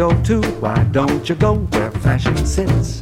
go to? Why don't you go where fashion sits?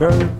별.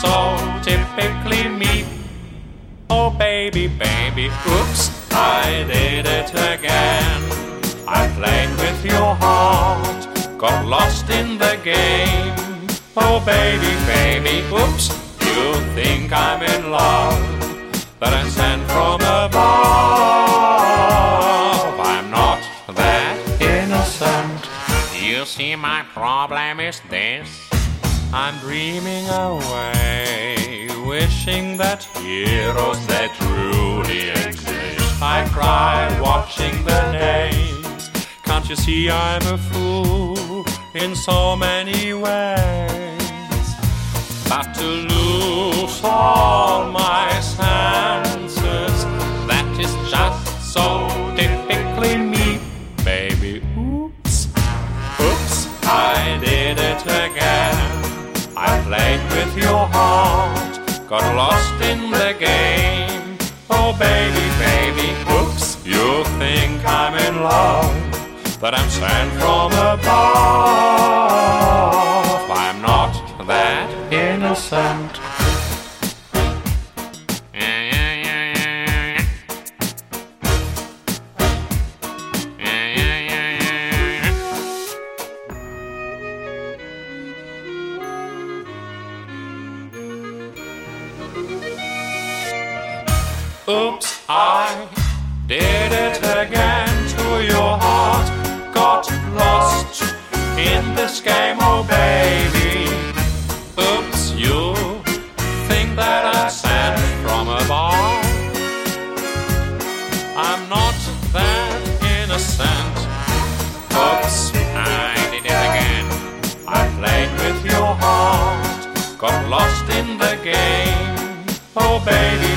So typically me. Oh, baby, baby, oops, I did it again. I played with your heart, got lost in the game. Oh, baby, baby, oops, you think I'm in love, but I'm sent from above. I'm not that innocent. You see, my problem is this. I'm dreaming away, wishing that heroes that truly exist. I cry watching the days. Can't you see I'm a fool in so many ways? But to lose all my senses, that is just so your heart, got lost in the game. Oh, baby, baby, oops, you'll think I'm in love, but I'm sent from above. I'm not that innocent. Game, oh baby. Oops, you'll think that I sent from above. I'm not that innocent. Oops, I did it again. I played with your heart, got lost in the game. Oh baby,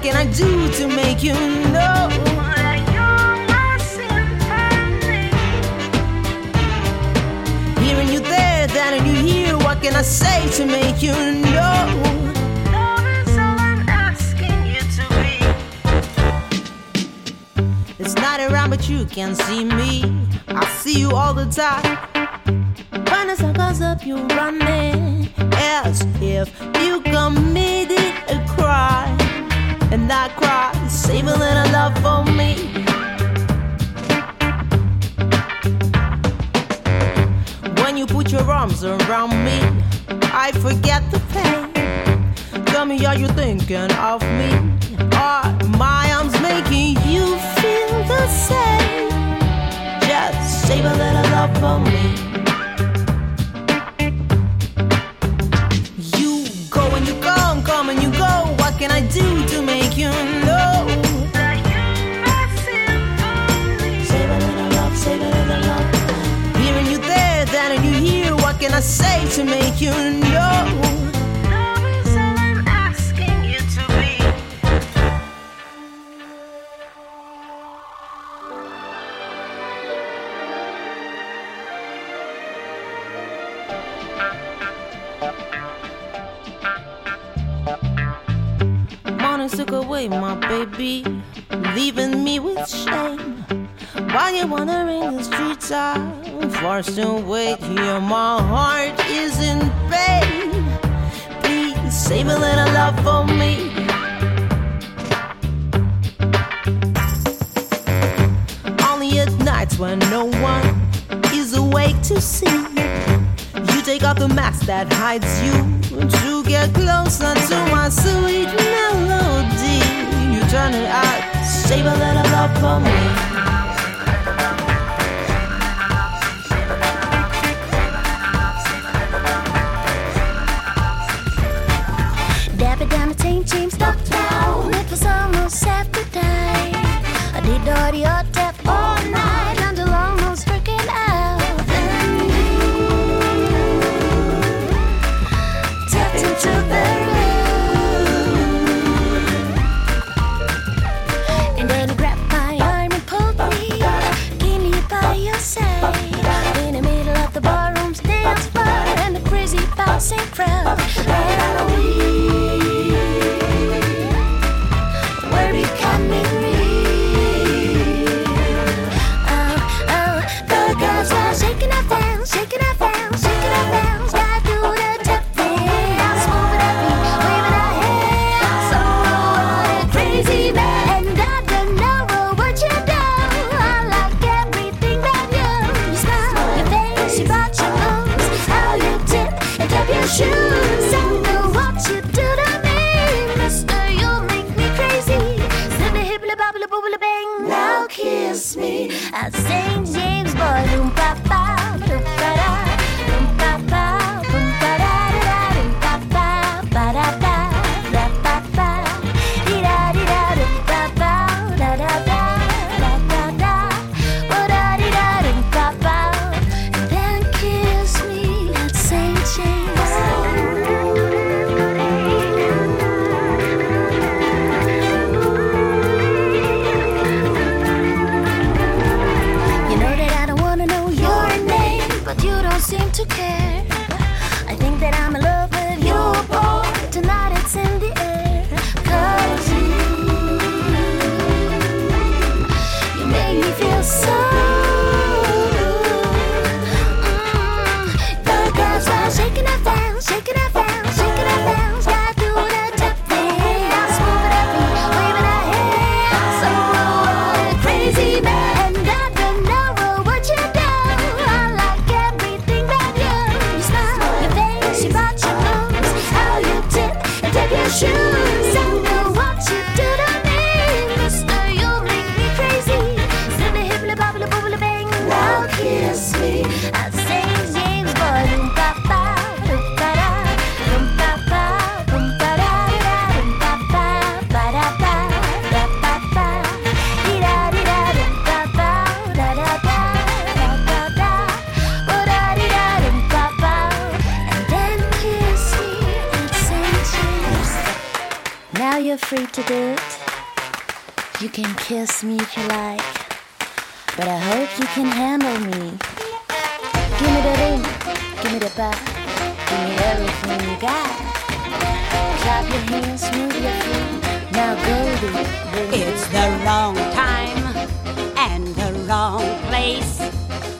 What can I do to make you know? that you there, and you here. What can I say to make you know? Love is all I'm asking you to be. It's not around, but you can see me. I see you all the time. When the sun comes up, you running as if you committed a crime. And I cry, save a little love for me. When you put your arms around me, I forget the pain. Tell me, are you thinking of me? Are my arms making you feel the same? Just save a little love for me. Can I do to make you know? that you're my symphony? Save a love, save a little love. Hearing you there, then and you here. What can I say to make you know? Away my baby, leaving me with shame. While you wandering the streets, I'm forced to wait here. My heart is in pain. Please save a little love for me. Only at nights when no one is awake to see. You take off the mask that hides you to get closer to my sweet melody. You turn it out, save a little love for me.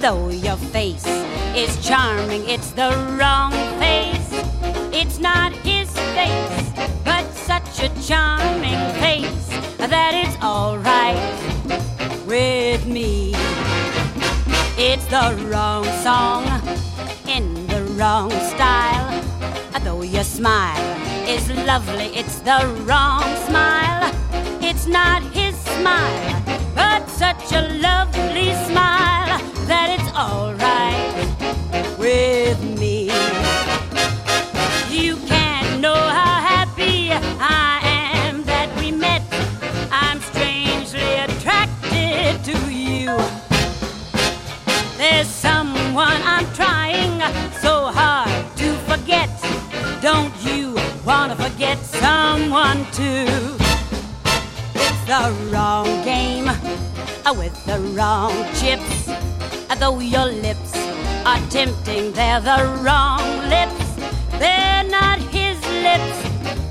Though your face is charming, it's the wrong face. It's not his face, but such a charming face that it's alright with me. It's the wrong song in the wrong style. Though your smile is lovely, it's the wrong smile. It's not his smile, but such a lovely smile that it's alright with me. You can't know how happy I am that we met. I'm strangely attracted to you. There's someone I'm trying so hard to forget. Don't you wanna forget someone too? It's the wrong game uh, with the wrong chips. Though your lips are tempting, they're the wrong lips. They're not his lips,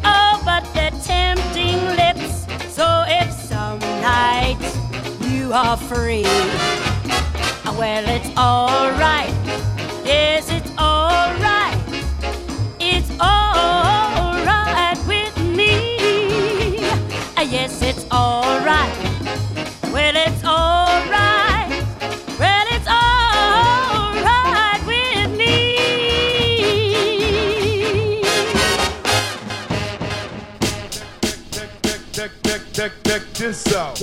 oh, but they're tempting lips. So if some night you are free, uh, well, it's alright. Yes, it's alright. It's alright check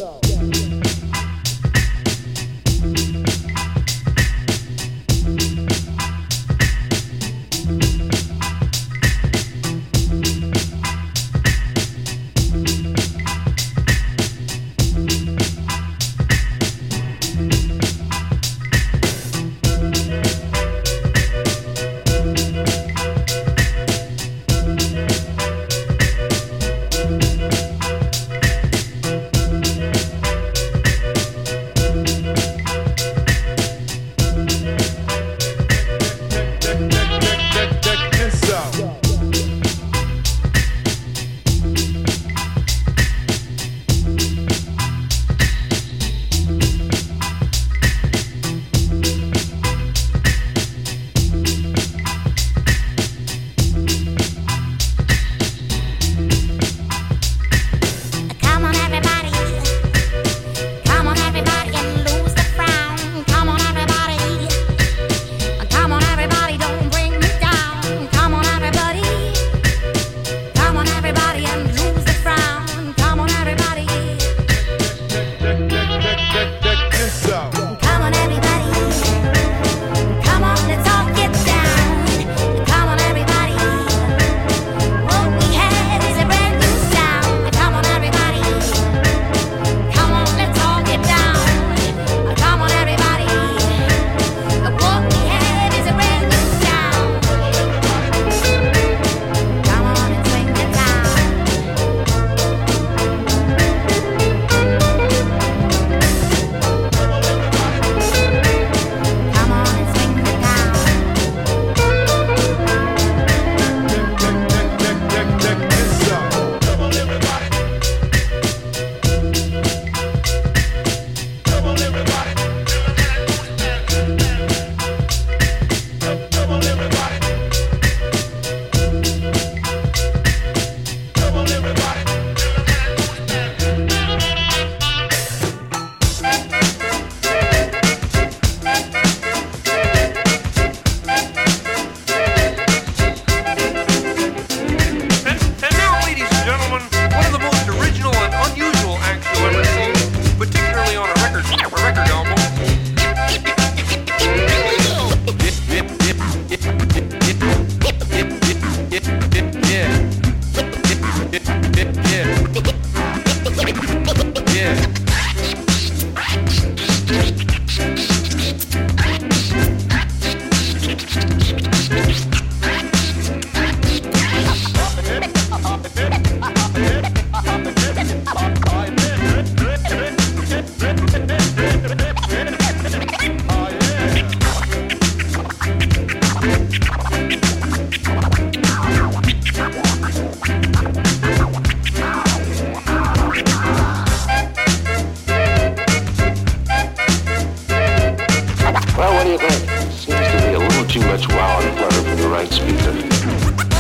out. much wow and flutter from the right speaker.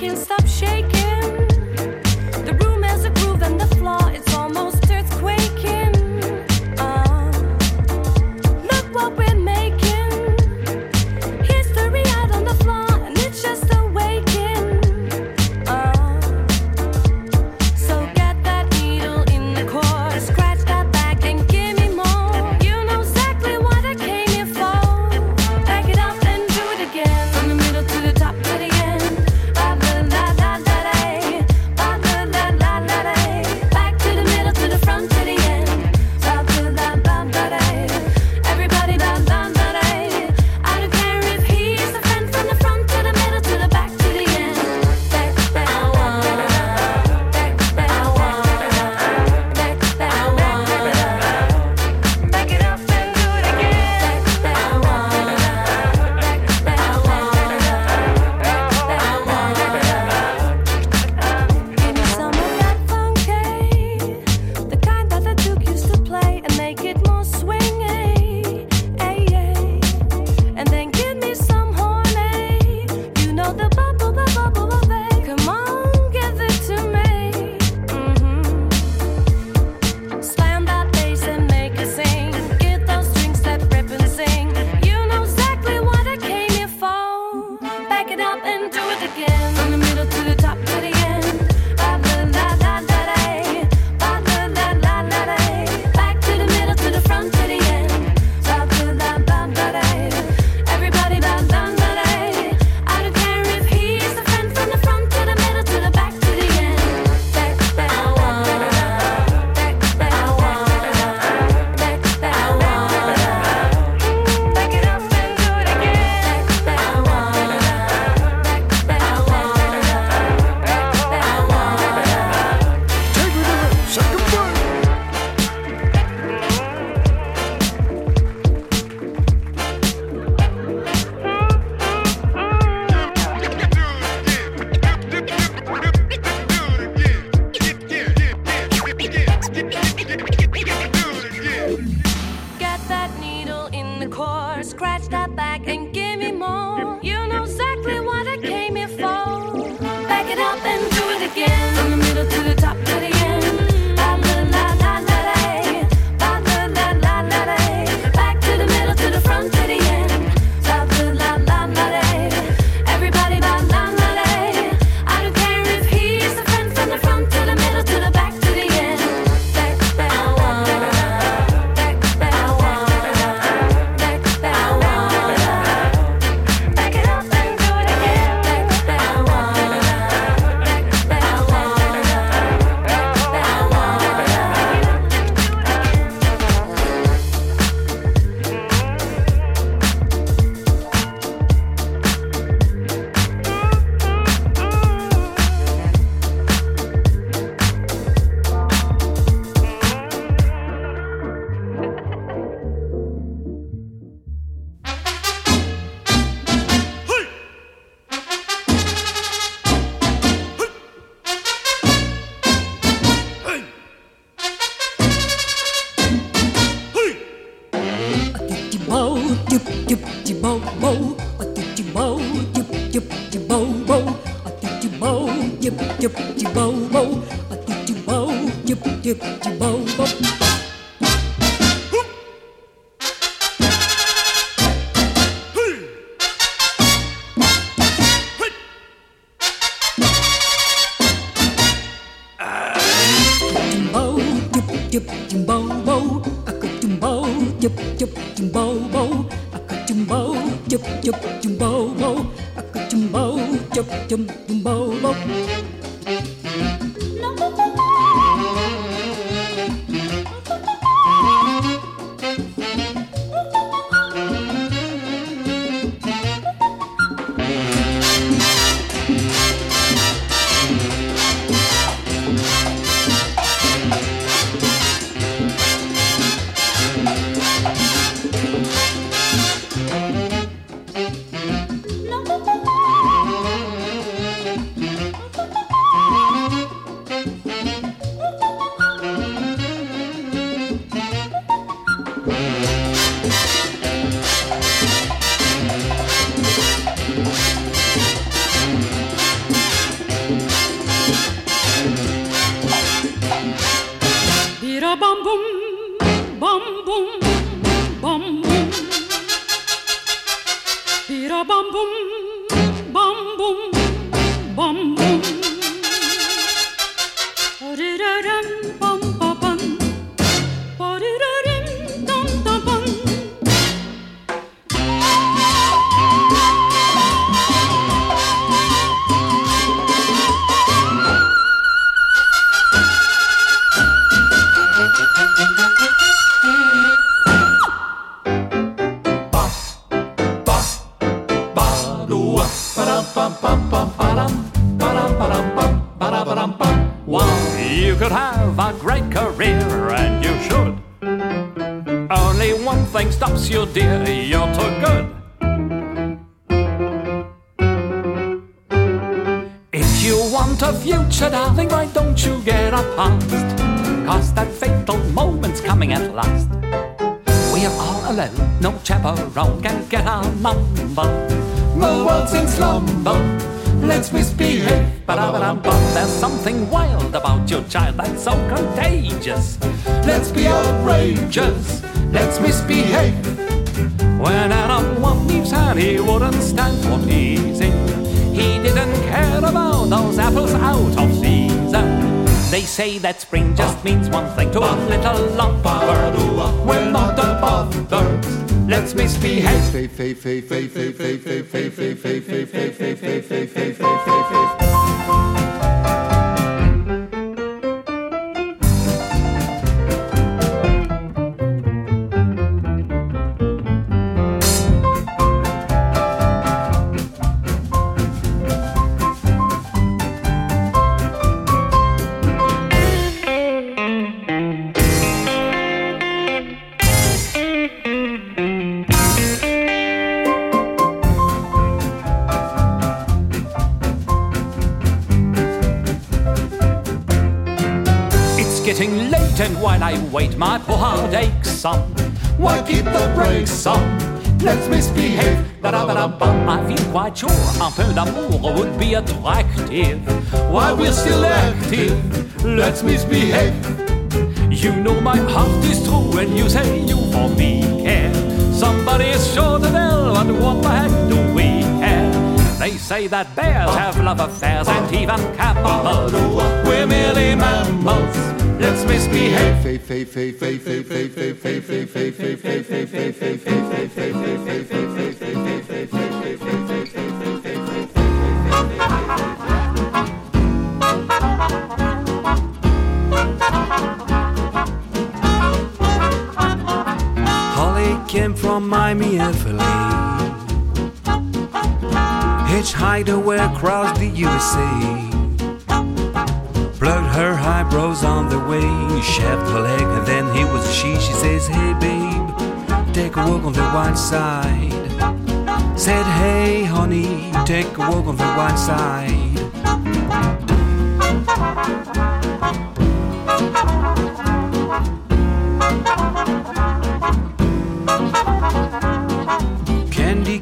can't stop. bum bum. something wild about your child that's so contagious. Let's be outrageous, let's misbehave. When Adam won Eve's hand, he wouldn't stand for teasing. He didn't care about those apples out of season. They say that spring just means one thing to a little lover. We're not the bothered let's misbehave. D'amour would be attractive. While we're still active, let's misbehave. You know my heart is true when you say you for me care. Somebody is sure to tell, and what the heck do we care? They say that bears have love affairs and even camels. We're merely mammals. Let's misbehave. Came from Miami, FLA. Hitchhiked away across the USA. Plugged her eyebrows on the way, shaved her leg, and then he was she. She says, Hey babe, take a walk on the white side. Said, Hey honey, take a walk on the white side.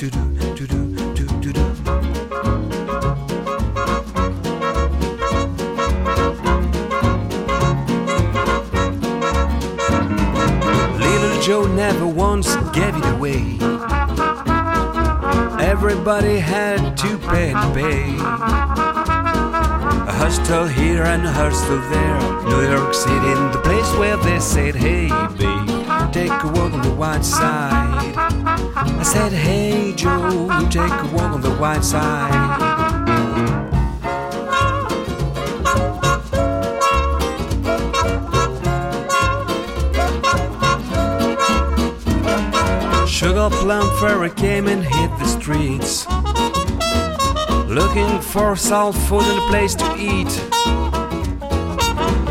Joe never once gave it away. Everybody had to pay and pay. A hostel here and a hostel there. New York City, in the place where they said, Hey, babe, take a walk on the white side. I said, Hey, Joe, you take a walk on the white side. Sugar Plum Fairy came and hit the streets Looking for soul food and a place to eat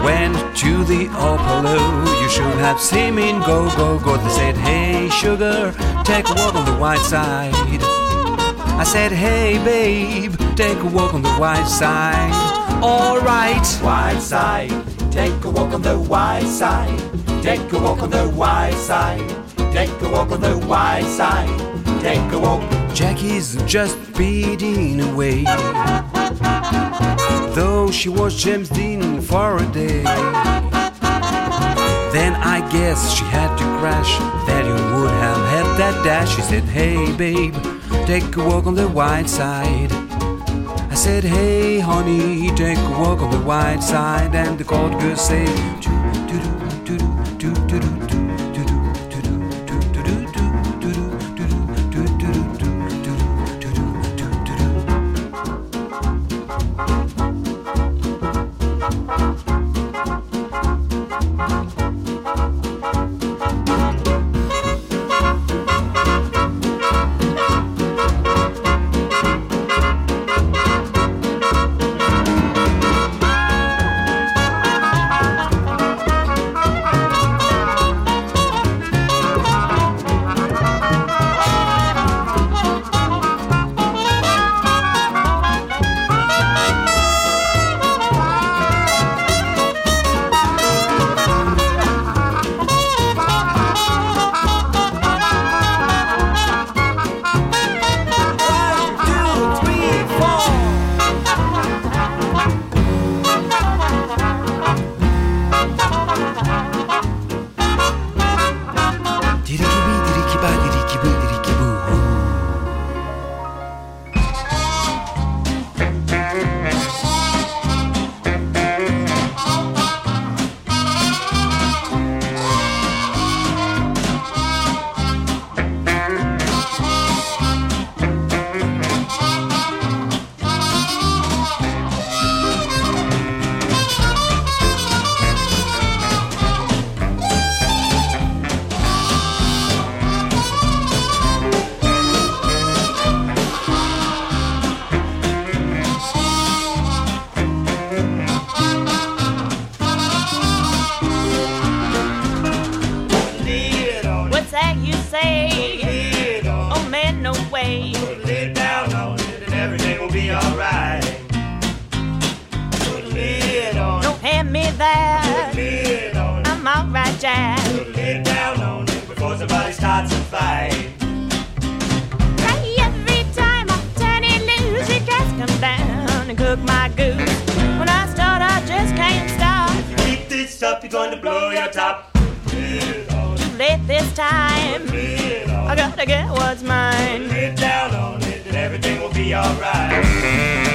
Went to the Apollo You should have seen me go go go They said hey sugar take a walk on the white side I said hey babe take a walk on the white side Alright White side, take a walk on the white side. Take a walk on the white side. Take a walk on the white side. Take a walk. Jackie's just speeding away. She was James Dean for a day. Then I guess she had to crash. That you would have had that dash. She said, Hey babe, take a walk on the white side. I said, Hey honey, take a walk on the white side. And the cold girl said, You're going to blow your top. Too late this time. I gotta get what's mine. Get down on it, and everything will be alright.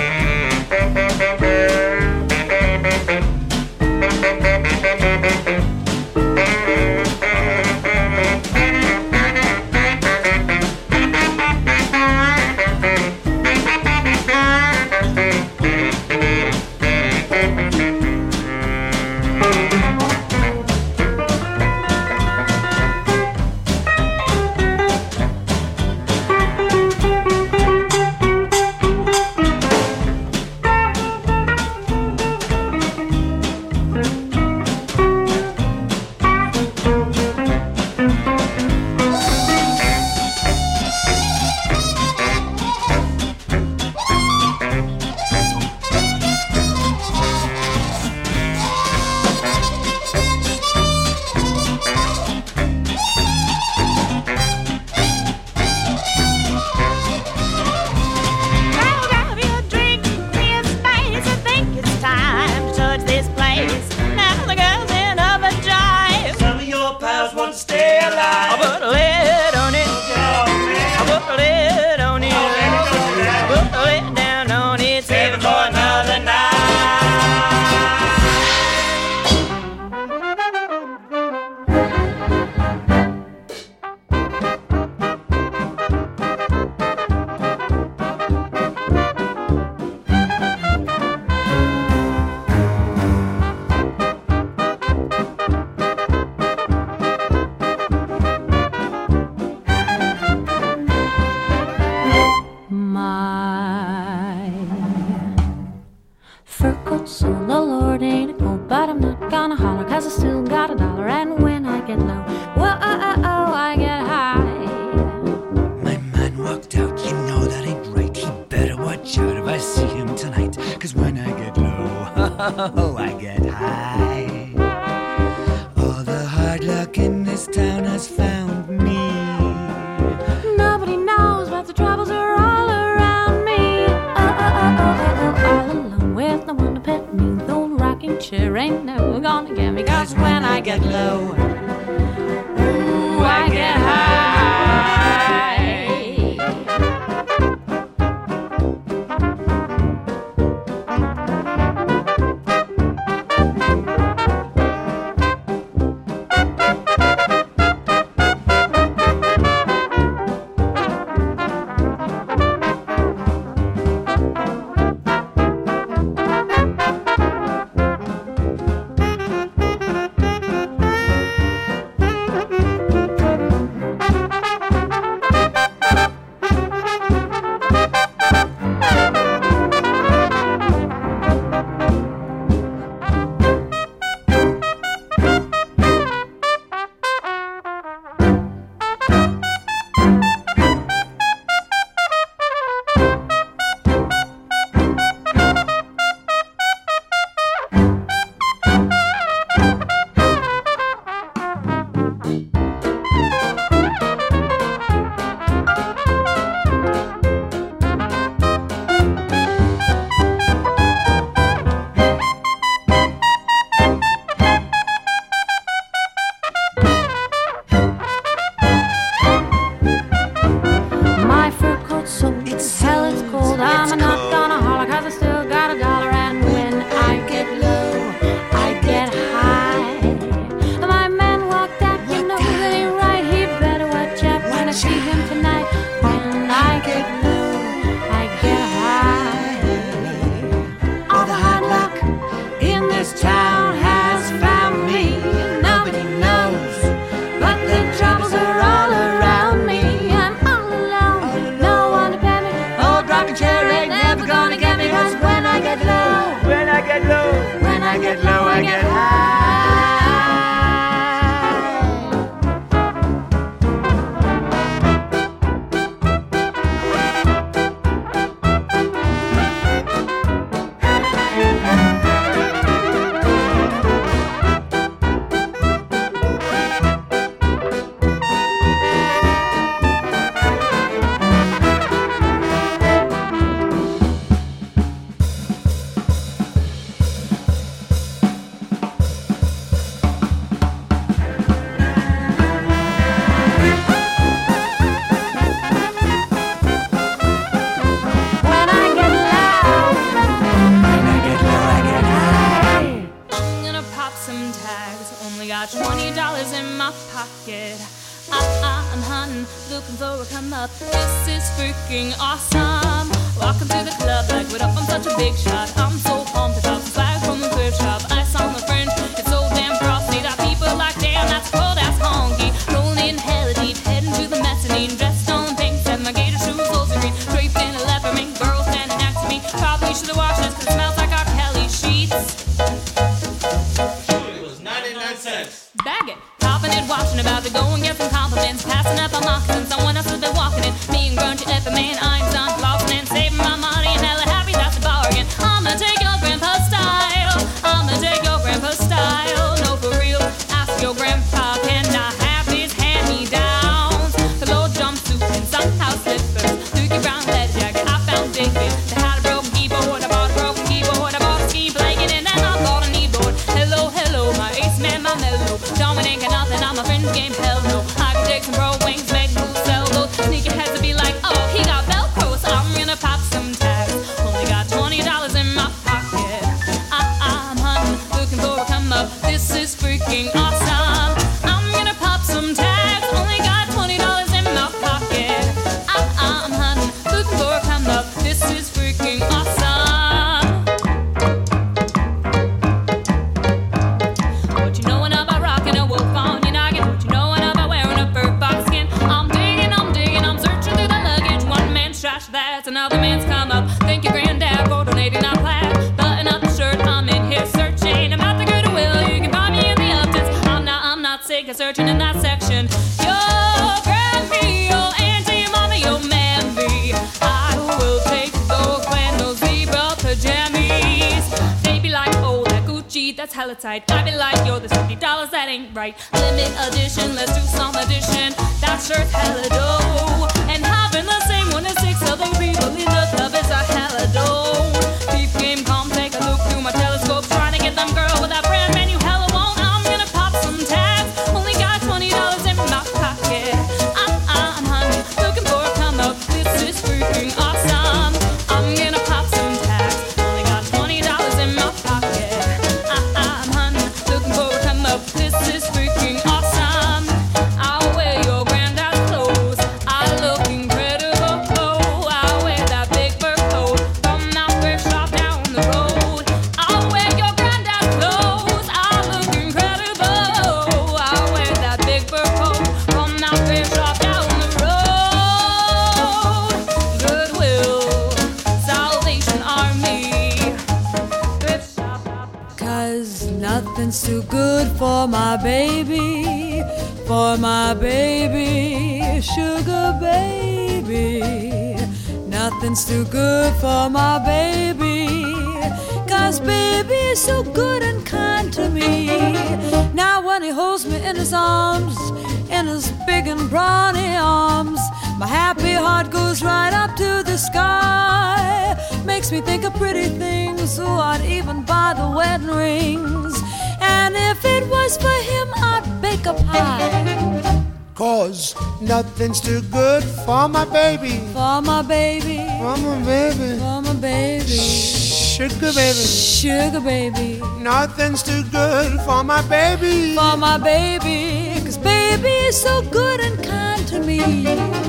future ain't no gonna get me. Cause when I get low, I, am ah, ah, hunting, looking for a come up. This is freaking awesome. Walking through the club like, what up? I'm such a big shot. I'm so pumped about swag from the first shop. I saw my friend. It's for my baby. Cause baby is so good and kind to me. Now when he holds me in his arms, in his big and brawny arms, my happy heart goes right up to the sky. Makes me think of pretty things, so I'd even buy the wedding rings. And if it was for him, I'd bake a pie. Cause nothing's too good for my baby. For my baby. Mama baby. Mama baby. Sugar baby. Sugar baby. Nothing's too good for my baby. For my baby. Cause baby is so good and kind to me.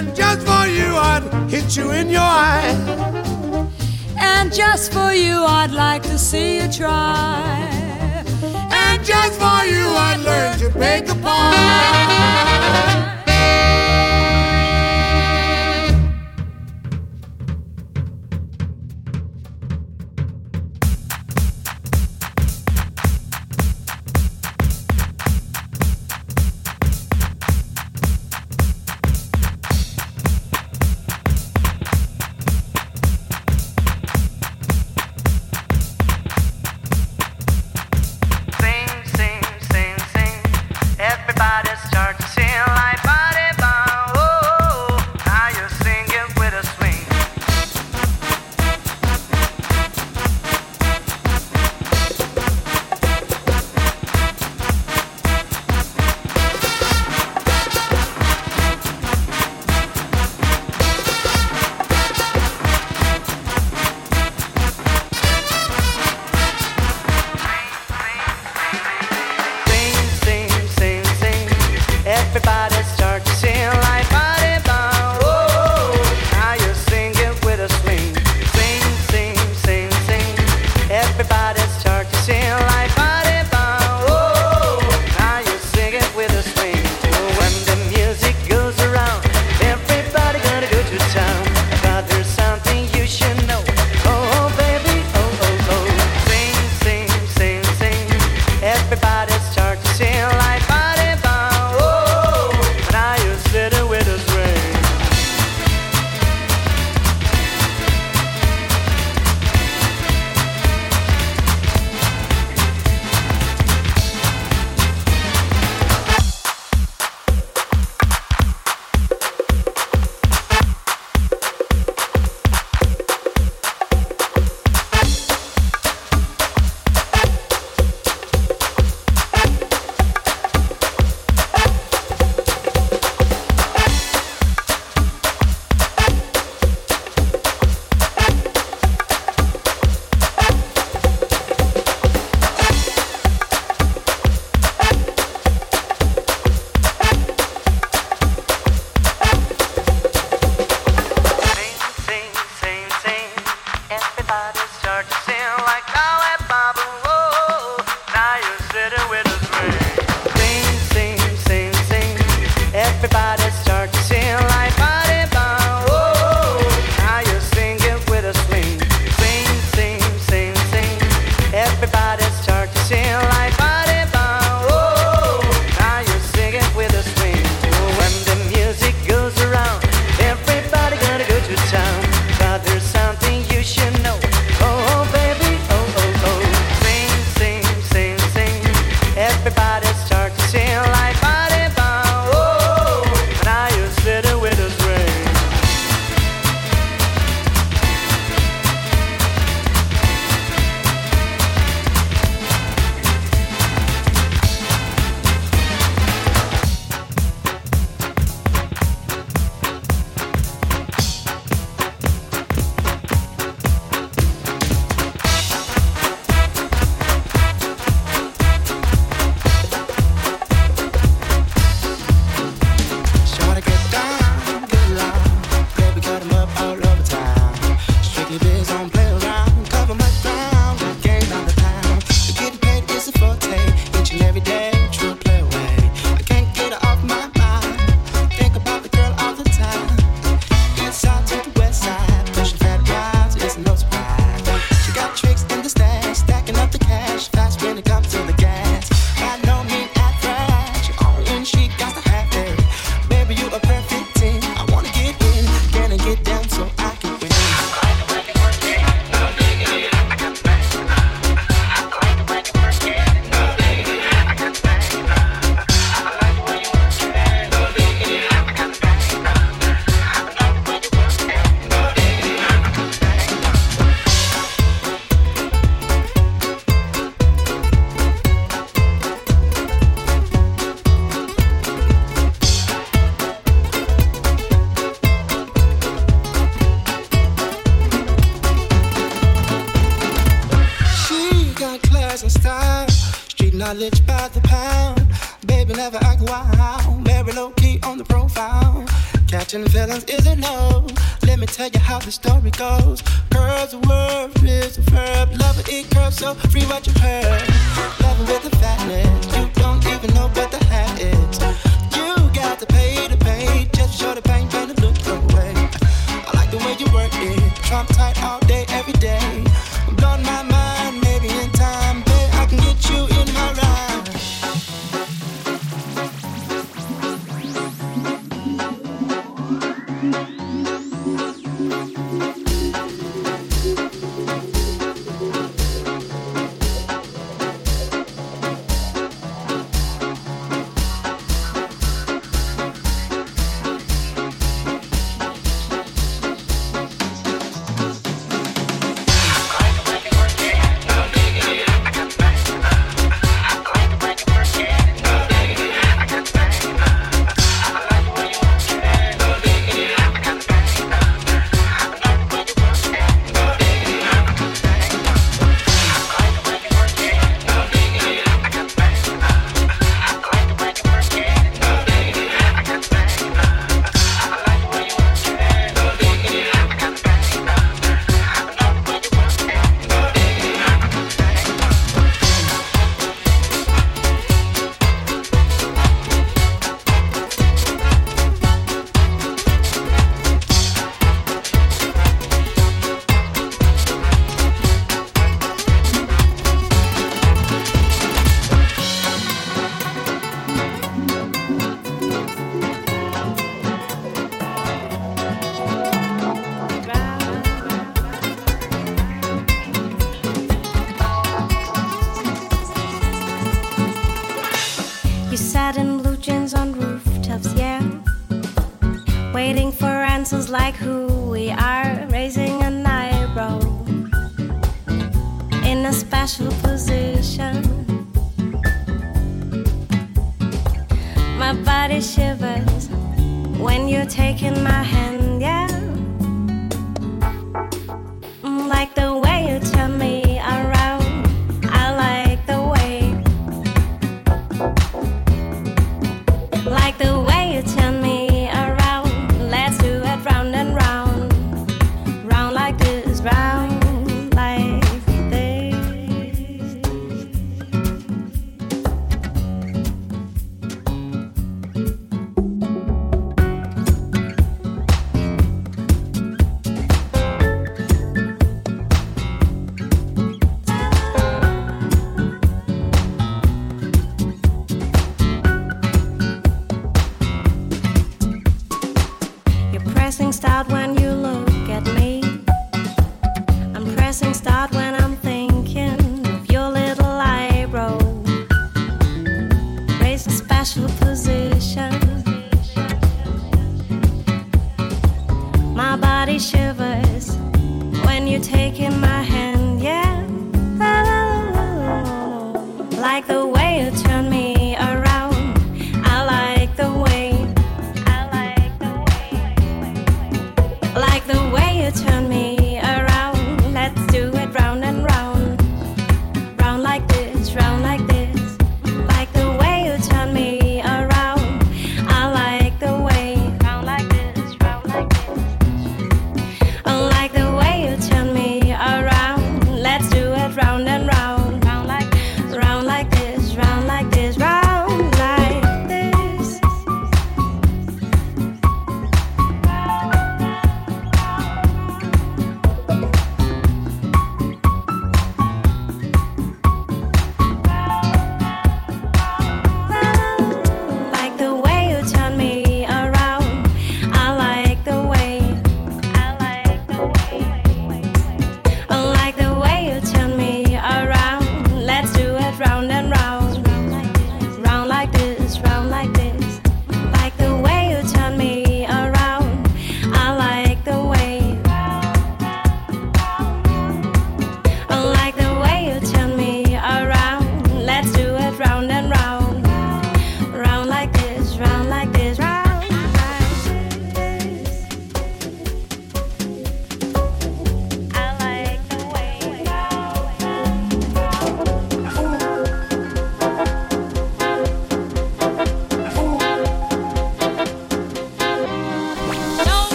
And just for you, I'd hit you in your eye. And just for you, I'd like to see you try. And just for you, I'd learn to bake a pie.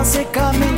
Balancé comme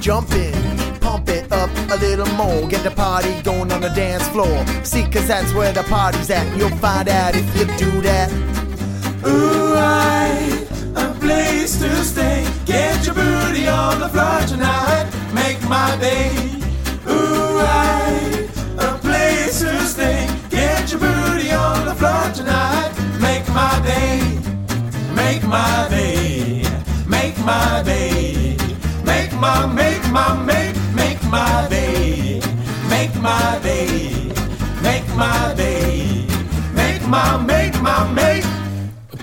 jumping. Pump it up a little more. Get the party going on the dance floor. See, cause that's where the party's at. You'll find out if you do that. Ooh, I a place to stay. Get your booty on the floor tonight. Make my day. Ooh, I a place to stay. Get your booty on the floor tonight. Make my day. Make my day. Make my day. Make my make my make make my day. Make my day. Make my day. Make my make my make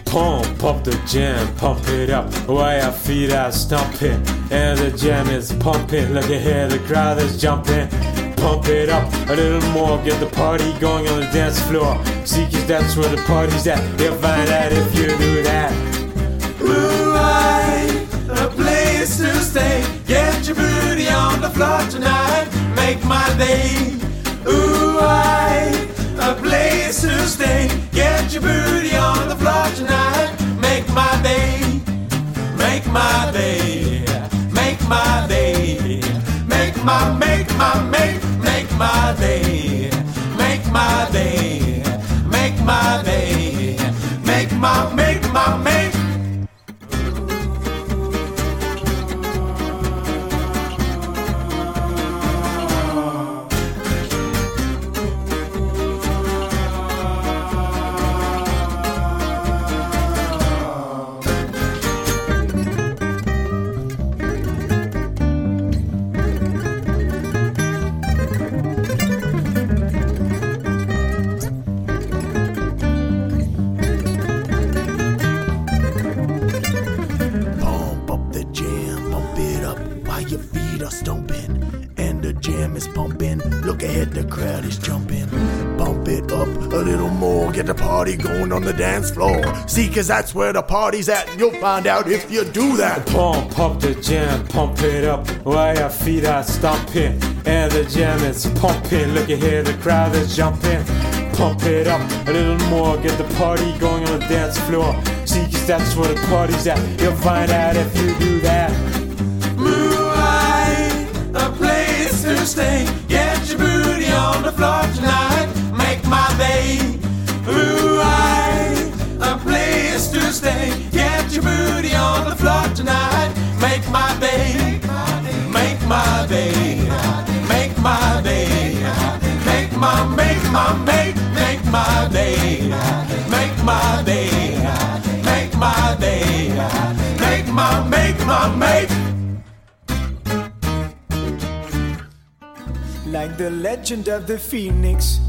Pump up the jam, pump it up while your feet are stomping. And the jam is pumping. Look ahead, the crowd is jumping. Pump it up a little more, get the party going on the dance floor. See, cause that's where the party's at. You'll find out if you do that. Ooh, I a place to stay. Get your booty on the floor tonight. Make my day. Ooh, I a place to stay. Get your booty on the floor tonight. Make my day. Make my day. Make my day. Make my make my make make my day. Make my day. Make my day. Make my make my make party going on the dance floor. See, cause that's where the party's at, and you'll find out if you do that. Pump up the jam, pump it up while your feet are stomping. And the jam is pumping. Look at here, the crowd is jumping. Pump it up a little more, get the party going on the dance floor. See, cause that's where the party's at. You'll find out if you do that. Moonlight, a place to stay. Get your booty on the floor tonight. Make my day. Place to stay. Get your booty on the floor tonight. Make my day. Make my day. Make my day. Make my, make my, make, make my day. Make my day. Make my day. Make my, make my, make. like the legend of the phoenix.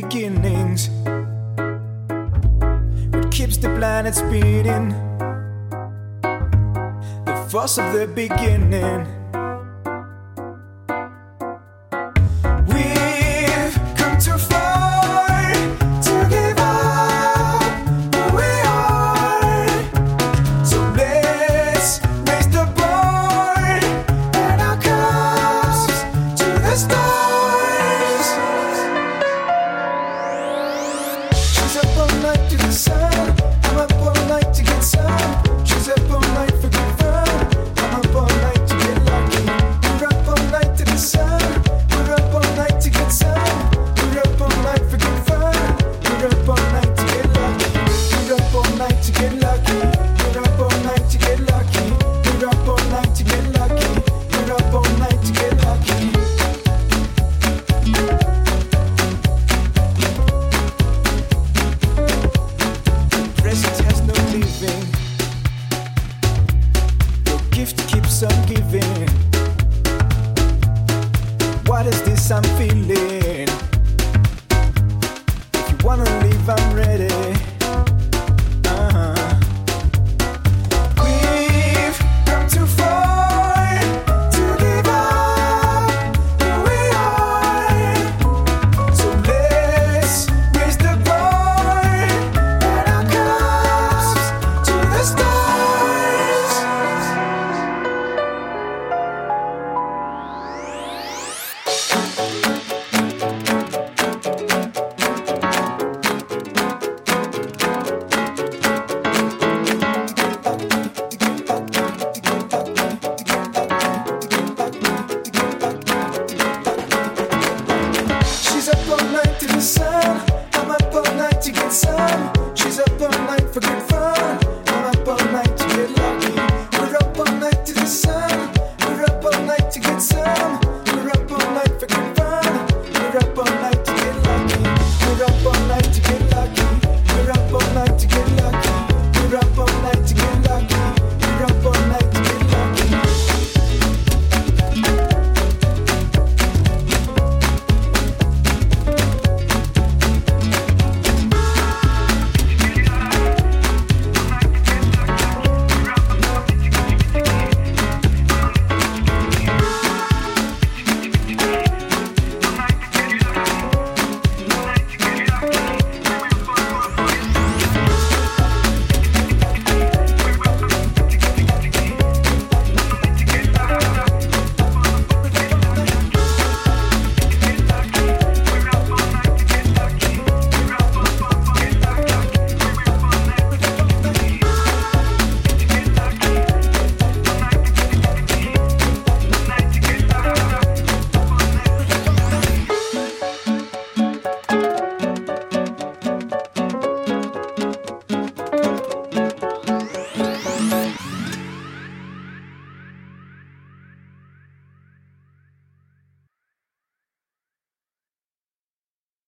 Beginnings. What keeps the planet spinning? The force of the beginning.